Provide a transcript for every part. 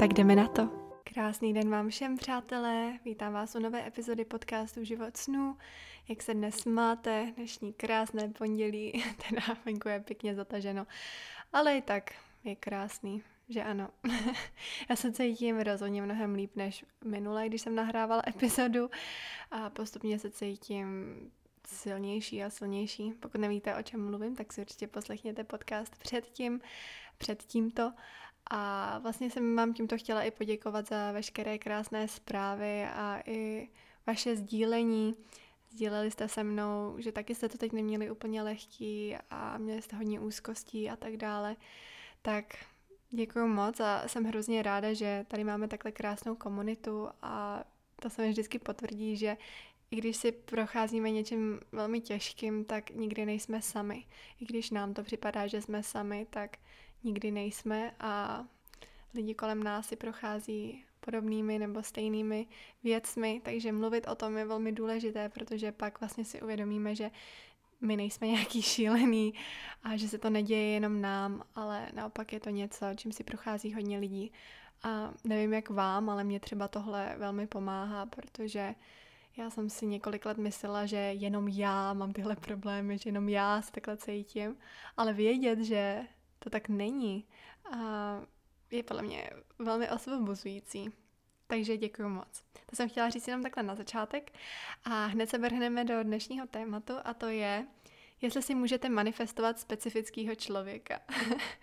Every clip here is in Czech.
Tak jdeme na to. Krásný den vám všem, přátelé. Vítám vás u nové epizody podcastu Život snů. Jak se dnes máte? Dnešní krásné pondělí, teda venku je pěkně zataženo, ale i tak je krásný že ano. Já se cítím rozhodně mnohem líp než minule, když jsem nahrávala epizodu a postupně se cítím silnější a silnější. Pokud nevíte, o čem mluvím, tak si určitě poslechněte podcast předtím, před tímto. A vlastně jsem vám tímto chtěla i poděkovat za veškeré krásné zprávy a i vaše sdílení. Sdíleli jste se mnou, že taky jste to teď neměli úplně lehký a měli jste hodně úzkostí a tak dále. Tak Děkuji moc a jsem hrozně ráda, že tady máme takhle krásnou komunitu a to se mi vždycky potvrdí, že i když si procházíme něčím velmi těžkým, tak nikdy nejsme sami. I když nám to připadá, že jsme sami, tak nikdy nejsme a lidi kolem nás si prochází podobnými nebo stejnými věcmi, takže mluvit o tom je velmi důležité, protože pak vlastně si uvědomíme, že my nejsme nějaký šílený a že se to neděje jenom nám, ale naopak je to něco, čím si prochází hodně lidí. A nevím jak vám, ale mě třeba tohle velmi pomáhá, protože já jsem si několik let myslela, že jenom já mám tyhle problémy, že jenom já se takhle cítím, ale vědět, že to tak není, a je podle mě velmi osvobozující. Takže děkuji moc. To jsem chtěla říct jenom takhle na začátek a hned se vrhneme do dnešního tématu a to je, jestli si můžete manifestovat specifického člověka.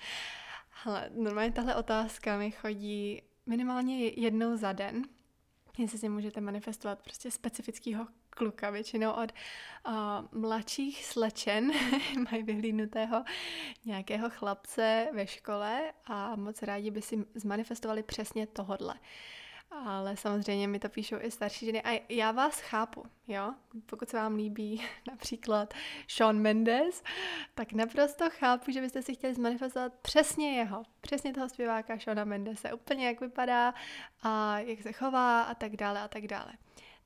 Ale normálně tahle otázka mi chodí minimálně jednou za den, jestli si můžete manifestovat prostě specifického kluka, většinou od uh, mladších slečen, mají vyhlídnutého nějakého chlapce ve škole a moc rádi by si zmanifestovali přesně tohodle. Ale samozřejmě mi to píšou i starší ženy a já vás chápu, jo? Pokud se vám líbí například Sean Mendes, tak naprosto chápu, že byste si chtěli zmanifestovat přesně jeho, přesně toho zpěváka Seana Mendese, úplně jak vypadá a jak se chová a tak dále a tak dále.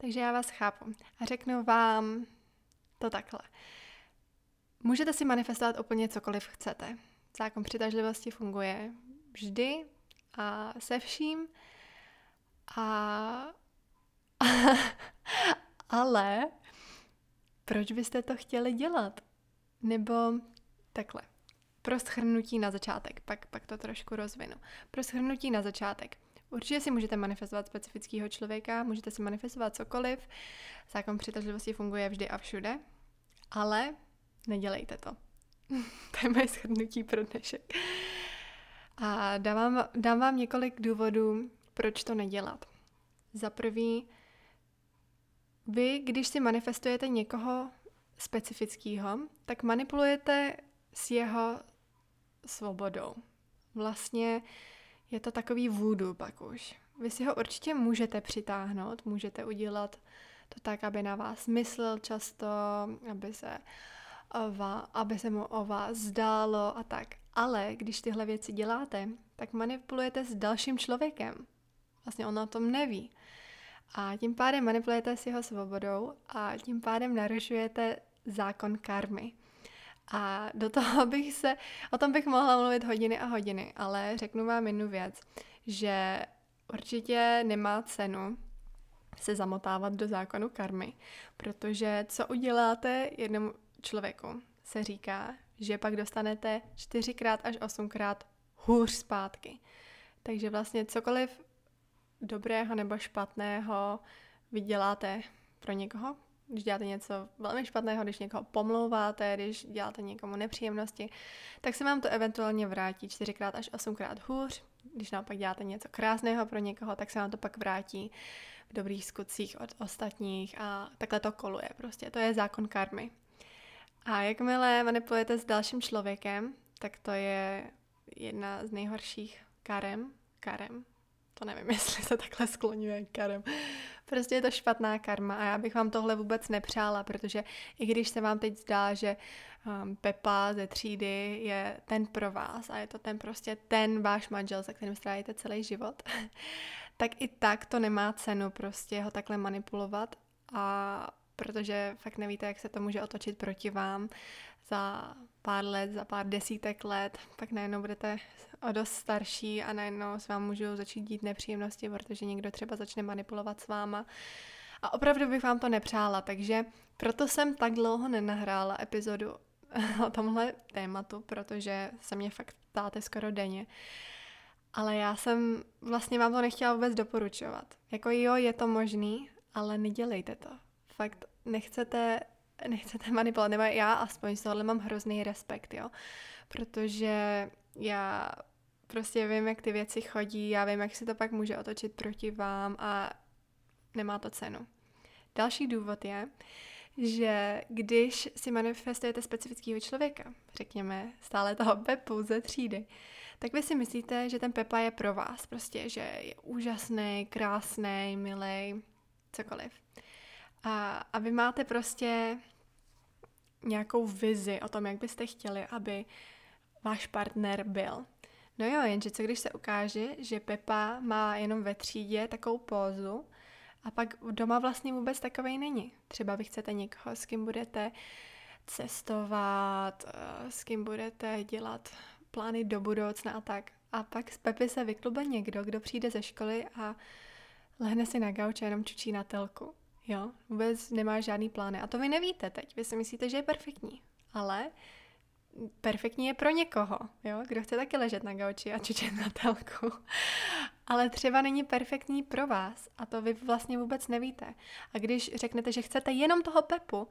Takže já vás chápu a řeknu vám to takhle. Můžete si manifestovat úplně cokoliv chcete. Zákon přitažlivosti funguje vždy a se vším, a... Ale proč byste to chtěli dělat? Nebo takhle. Pro schrnutí na začátek, pak, pak to trošku rozvinu. Pro schrnutí na začátek. Určitě si můžete manifestovat specifického člověka, můžete si manifestovat cokoliv. Zákon přitažlivosti funguje vždy a všude, ale nedělejte to. to je moje schrnutí pro dnešek. A dám vám, dám vám několik důvodů, proč to nedělat. Za prvý, vy, když si manifestujete někoho specifického, tak manipulujete s jeho svobodou. Vlastně je to takový vůdu pak už. Vy si ho určitě můžete přitáhnout, můžete udělat to tak, aby na vás myslel často, aby se, aby se mu o vás zdálo a tak. Ale když tyhle věci děláte, tak manipulujete s dalším člověkem. Vlastně on o tom neví. A tím pádem manipulujete s jeho svobodou a tím pádem narušujete zákon karmy. A do toho bych se, o tom bych mohla mluvit hodiny a hodiny, ale řeknu vám jednu věc, že určitě nemá cenu se zamotávat do zákonu karmy, protože co uděláte jednomu člověku, se říká, že pak dostanete čtyřikrát až osmkrát hůř zpátky. Takže vlastně cokoliv dobrého nebo špatného vy děláte pro někoho, když děláte něco velmi špatného, když někoho pomlouváte, když děláte někomu nepříjemnosti, tak se vám to eventuálně vrátí čtyřikrát až osmkrát hůř. Když naopak děláte něco krásného pro někoho, tak se vám to pak vrátí v dobrých skutcích od ostatních a takhle to koluje prostě. To je zákon karmy. A jakmile manipulujete s dalším člověkem, tak to je jedna z nejhorších karem, karem, to nevím, jestli se takhle skloňuje karem. Prostě je to špatná karma a já bych vám tohle vůbec nepřála, protože i když se vám teď zdá, že um, Pepa ze třídy je ten pro vás a je to ten prostě ten váš manžel, se kterým strávíte celý život, tak i tak to nemá cenu prostě ho takhle manipulovat a protože fakt nevíte, jak se to může otočit proti vám za pár let, za pár desítek let, pak najednou budete o dost starší a najednou s vám můžou začít dít nepříjemnosti, protože někdo třeba začne manipulovat s váma. A opravdu bych vám to nepřála, takže proto jsem tak dlouho nenahrála epizodu o tomhle tématu, protože se mě fakt ptáte skoro denně. Ale já jsem vlastně vám to nechtěla vůbec doporučovat. Jako jo, je to možný, ale nedělejte to. Fakt nechcete, nechcete manipulovat, nebo já aspoň z tohohle mám hrozný respekt, jo. Protože já prostě vím, jak ty věci chodí, já vím, jak se to pak může otočit proti vám a nemá to cenu. Další důvod je, že když si manifestujete specifického člověka, řekněme stále toho Pepu ze třídy, tak vy si myslíte, že ten Pepa je pro vás, prostě, že je úžasný, krásný, milý, cokoliv. A, a vy máte prostě nějakou vizi o tom, jak byste chtěli, aby váš partner byl. No jo, jenže co když se ukáže, že Pepa má jenom ve třídě takovou pózu a pak doma vlastně vůbec takovej není. Třeba vy chcete někoho, s kým budete cestovat, eh, s kým budete dělat plány do budoucna a tak. A pak z Pepy se vyklube někdo, kdo přijde ze školy a lehne si na gauč a jenom čučí na telku. Jo, vůbec nemá žádný plány. A to vy nevíte teď. Vy si myslíte, že je perfektní. Ale perfektní je pro někoho, jo? kdo chce taky ležet na gauči a čučet na telku. Ale třeba není perfektní pro vás a to vy vlastně vůbec nevíte. A když řeknete, že chcete jenom toho Pepu,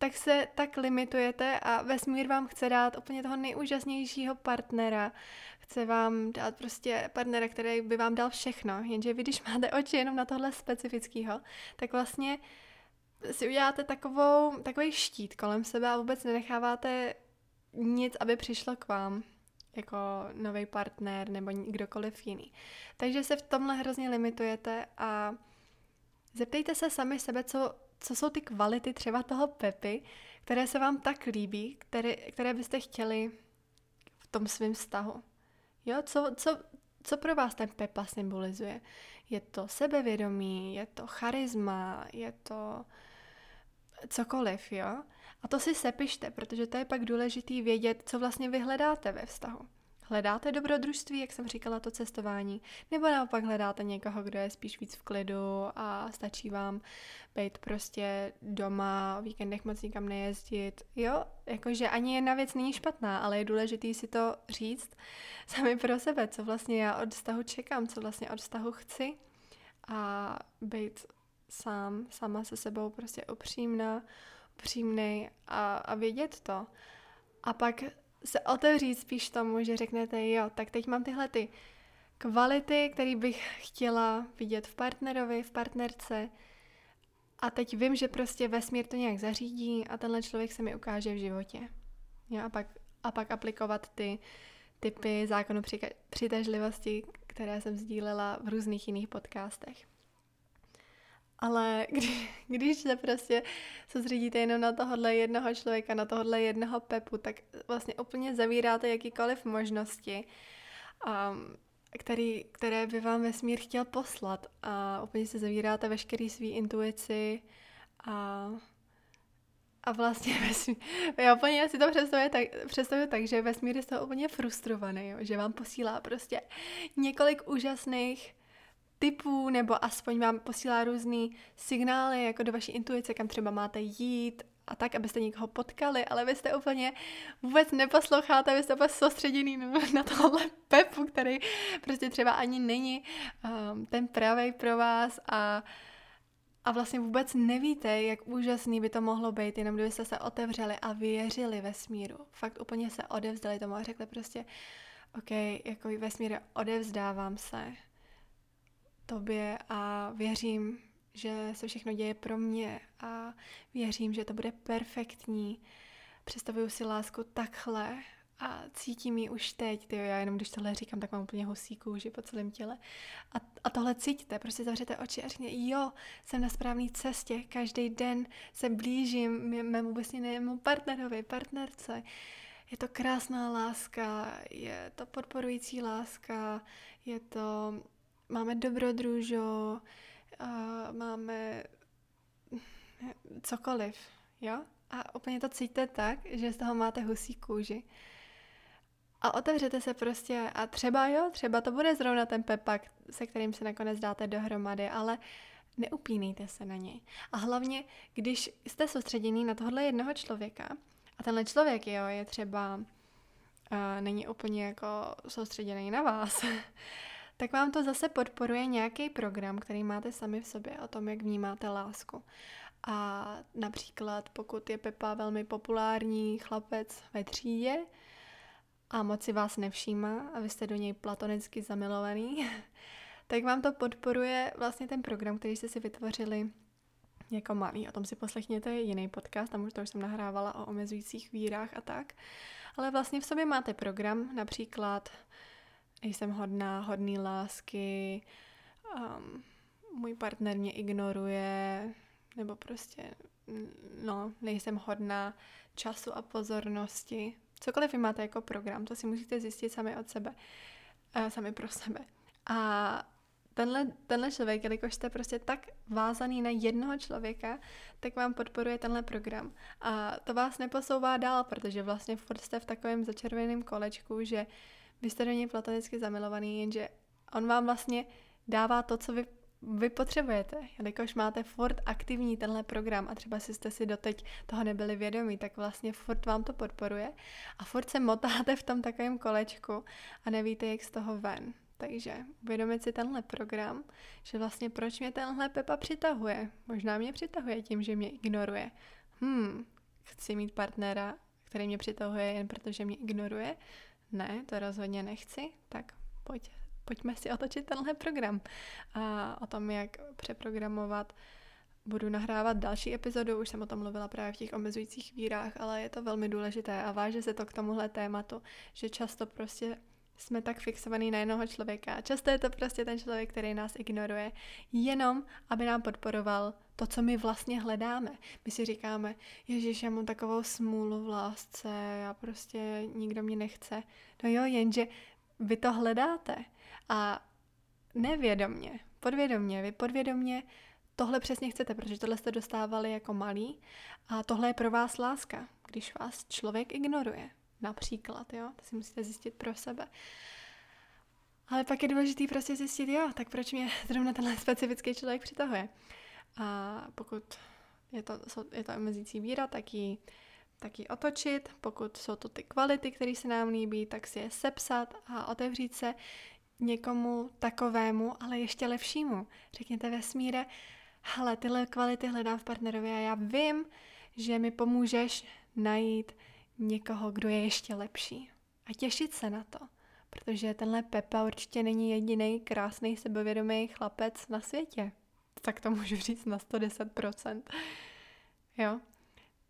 tak se tak limitujete a vesmír vám chce dát úplně toho nejúžasnějšího partnera. Chce vám dát prostě partnera, který by vám dal všechno, jenže vy, když máte oči jenom na tohle specifického, tak vlastně si uděláte takovou, takový štít kolem sebe a vůbec nenecháváte nic, aby přišlo k vám jako nový partner nebo kdokoliv jiný. Takže se v tomhle hrozně limitujete a zeptejte se sami sebe, co, co jsou ty kvality třeba toho Pepy, které se vám tak líbí, které, které byste chtěli v tom svém vztahu. Jo, co, co, co pro vás ten Pepa symbolizuje? Je to sebevědomí, je to charisma, je to cokoliv, jo? A to si sepište, protože to je pak důležitý vědět, co vlastně vy hledáte ve vztahu. Hledáte dobrodružství, jak jsem říkala, to cestování, nebo naopak hledáte někoho, kdo je spíš víc v klidu a stačí vám být prostě doma, o víkendech moc nikam nejezdit. Jo, jakože ani jedna věc není špatná, ale je důležitý si to říct sami pro sebe, co vlastně já od vztahu čekám, co vlastně od vztahu chci a být sám, sama se sebou prostě upřímná, upřímnej a, a vědět to. A pak se otevřít spíš tomu, že řeknete, jo, tak teď mám tyhle ty kvality, které bych chtěla vidět v partnerovi, v partnerce a teď vím, že prostě vesmír to nějak zařídí a tenhle člověk se mi ukáže v životě. Jo, a, pak, a pak aplikovat ty typy zákonu přitažlivosti, které jsem sdílela v různých jiných podcastech. Ale kdy, když se prostě soustředíte jenom na tohohle jednoho člověka, na tohohle jednoho pepu, tak vlastně úplně zavíráte jakýkoliv možnosti, um, který, které by vám vesmír chtěl poslat. A úplně se zavíráte veškerý svý intuici a, a vlastně vesmír, já úplně si to představuji tak, představuji tak, že vesmír je z toho úplně frustrovaný, jo, že vám posílá prostě několik úžasných typů, nebo aspoň vám posílá různý signály jako do vaší intuice, kam třeba máte jít a tak, abyste někoho potkali, ale vy jste úplně vůbec neposloucháte, vy jste úplně soustředěný na tohle pepu, který prostě třeba ani není um, ten pravý pro vás a a vlastně vůbec nevíte, jak úžasný by to mohlo být, jenom kdybyste se otevřeli a věřili ve smíru. Fakt úplně se odevzdali tomu a řekli prostě, OK, jako vesmír, odevzdávám se tobě a věřím, že se všechno děje pro mě a věřím, že to bude perfektní. Představuju si lásku takhle a cítím ji už teď, tyjo, já jenom když tohle říkám, tak mám úplně husí kůži po celém těle. A, a tohle cítíte, prostě zavřete oči a řekněte, jo, jsem na správné cestě, každý den se blížím mému mému partnerovi, partnerce. Je to krásná láska, je to podporující láska, je to, máme dobrodružo, máme cokoliv, jo? A úplně to cítíte tak, že z toho máte husí kůži. A otevřete se prostě a třeba jo, třeba to bude zrovna ten pepak, se kterým se nakonec dáte dohromady, ale neupínejte se na něj. A hlavně, když jste soustředěný na tohle jednoho člověka a tenhle člověk, jo, je třeba uh, není úplně jako soustředěný na vás, tak vám to zase podporuje nějaký program, který máte sami v sobě o tom, jak vnímáte lásku. A například, pokud je Pepa velmi populární chlapec ve třídě a moc si vás nevšímá a vy jste do něj platonicky zamilovaný, tak vám to podporuje vlastně ten program, který jste si vytvořili jako malý. O tom si poslechněte jiný podcast, tam už to už jsem nahrávala o omezujících vírách a tak. Ale vlastně v sobě máte program, například jsem hodná, hodný lásky, um, můj partner mě ignoruje, nebo prostě, no, nejsem hodná času a pozornosti. Cokoliv vy máte jako program, to si musíte zjistit sami od sebe, uh, sami pro sebe. A tenhle, tenhle člověk, jelikož jste prostě tak vázaný na jednoho člověka, tak vám podporuje tenhle program. A to vás neposouvá dál, protože vlastně furt jste v takovém začerveném kolečku, že vy jste do něj platonicky zamilovaný, jenže on vám vlastně dává to, co vy, vy potřebujete. Jelikož máte furt aktivní tenhle program a třeba si jste si doteď toho nebyli vědomí, tak vlastně furt vám to podporuje a furt se motáte v tom takovém kolečku a nevíte, jak z toho ven. Takže uvědomit si tenhle program, že vlastně proč mě tenhle Pepa přitahuje. Možná mě přitahuje tím, že mě ignoruje. Hmm, chci mít partnera, který mě přitahuje jen protože mě ignoruje. Ne, to rozhodně nechci, tak pojď, pojďme si otočit tenhle program. A o tom, jak přeprogramovat budu nahrávat další epizodu, už jsem o tom mluvila právě v těch omezujících vírách, ale je to velmi důležité a váže se to k tomuhle tématu, že často prostě jsme tak fixovaný na jednoho člověka. Často je to prostě ten člověk, který nás ignoruje, jenom aby nám podporoval to, co my vlastně hledáme. My si říkáme, Ježíš, já mám takovou smůlu v lásce, já prostě nikdo mě nechce. No jo, jenže vy to hledáte a nevědomně, podvědomně, vy podvědomně tohle přesně chcete, protože tohle jste dostávali jako malý a tohle je pro vás láska, když vás člověk ignoruje. Například, jo, to si musíte zjistit pro sebe. Ale pak je důležité prostě zjistit, jo, tak proč mě zrovna tenhle specifický člověk přitahuje. A pokud je to, je to omezící víra, tak ji, tak ji otočit. Pokud jsou to ty kvality, které se nám líbí, tak si je sepsat a otevřít se někomu takovému, ale ještě lepšímu. Řekněte vesmíre, hele, tyhle kvality hledám v partnerovi a já vím, že mi pomůžeš najít někoho, kdo je ještě lepší. A těšit se na to, protože tenhle Pepa určitě není jediný krásný sebevědomý chlapec na světě. Tak to můžu říct na 110%. Jo?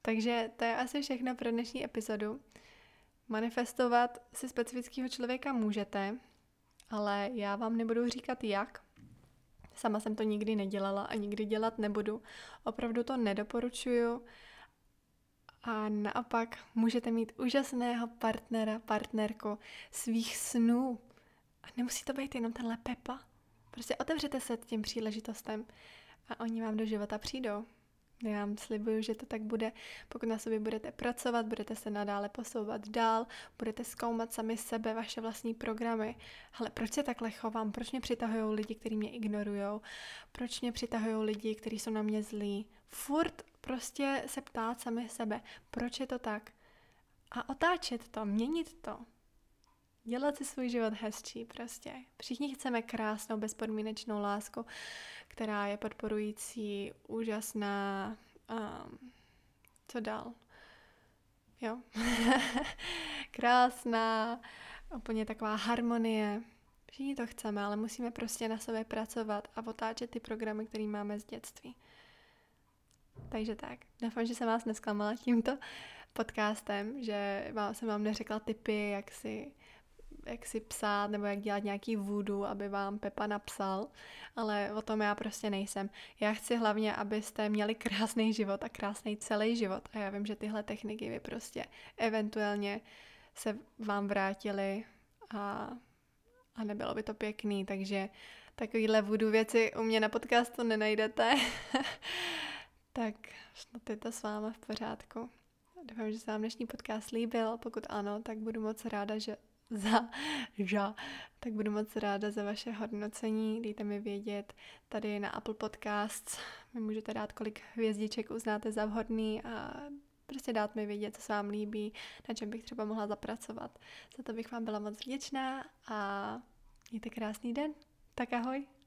Takže to je asi všechno pro dnešní epizodu. Manifestovat si specifického člověka můžete, ale já vám nebudu říkat jak. Sama jsem to nikdy nedělala a nikdy dělat nebudu. Opravdu to nedoporučuju a naopak můžete mít úžasného partnera, partnerku svých snů. A nemusí to být jenom tenhle Pepa. Prostě otevřete se tím příležitostem a oni vám do života přijdou. Já vám slibuju, že to tak bude, pokud na sobě budete pracovat, budete se nadále posouvat dál, budete zkoumat sami sebe, vaše vlastní programy. Ale proč se takhle chovám? Proč mě přitahují lidi, kteří mě ignorují? Proč mě přitahují lidi, kteří jsou na mě zlí? Furt prostě se ptát sami sebe, proč je to tak? A otáčet to, měnit to. Dělat si svůj život hezčí prostě. Všichni chceme krásnou, bezpodmínečnou lásku, která je podporující, úžasná. Um, co dál? Jo. krásná, úplně taková harmonie. Všichni to chceme, ale musíme prostě na sobě pracovat a otáčet ty programy, které máme z dětství. Takže tak, doufám, že jsem vás nesklamala tímto. podcastem, že vám, jsem vám neřekla typy, jak si jak si psát nebo jak dělat nějaký vůdu, aby vám Pepa napsal, ale o tom já prostě nejsem. Já chci hlavně, abyste měli krásný život a krásný celý život a já vím, že tyhle techniky vy prostě eventuálně se vám vrátily a, a nebylo by to pěkný, takže takovýhle vůdu věci u mě na podcastu nenajdete. tak snad je to s váma v pořádku. Doufám, že se vám dnešní podcast líbil. Pokud ano, tak budu moc ráda, že za, že, tak budu moc ráda za vaše hodnocení. Dejte mi vědět tady na Apple Podcasts. Mi můžete dát, kolik hvězdiček uznáte za vhodný a prostě dát mi vědět, co se vám líbí, na čem bych třeba mohla zapracovat. Za to bych vám byla moc vděčná a mějte krásný den. Tak ahoj.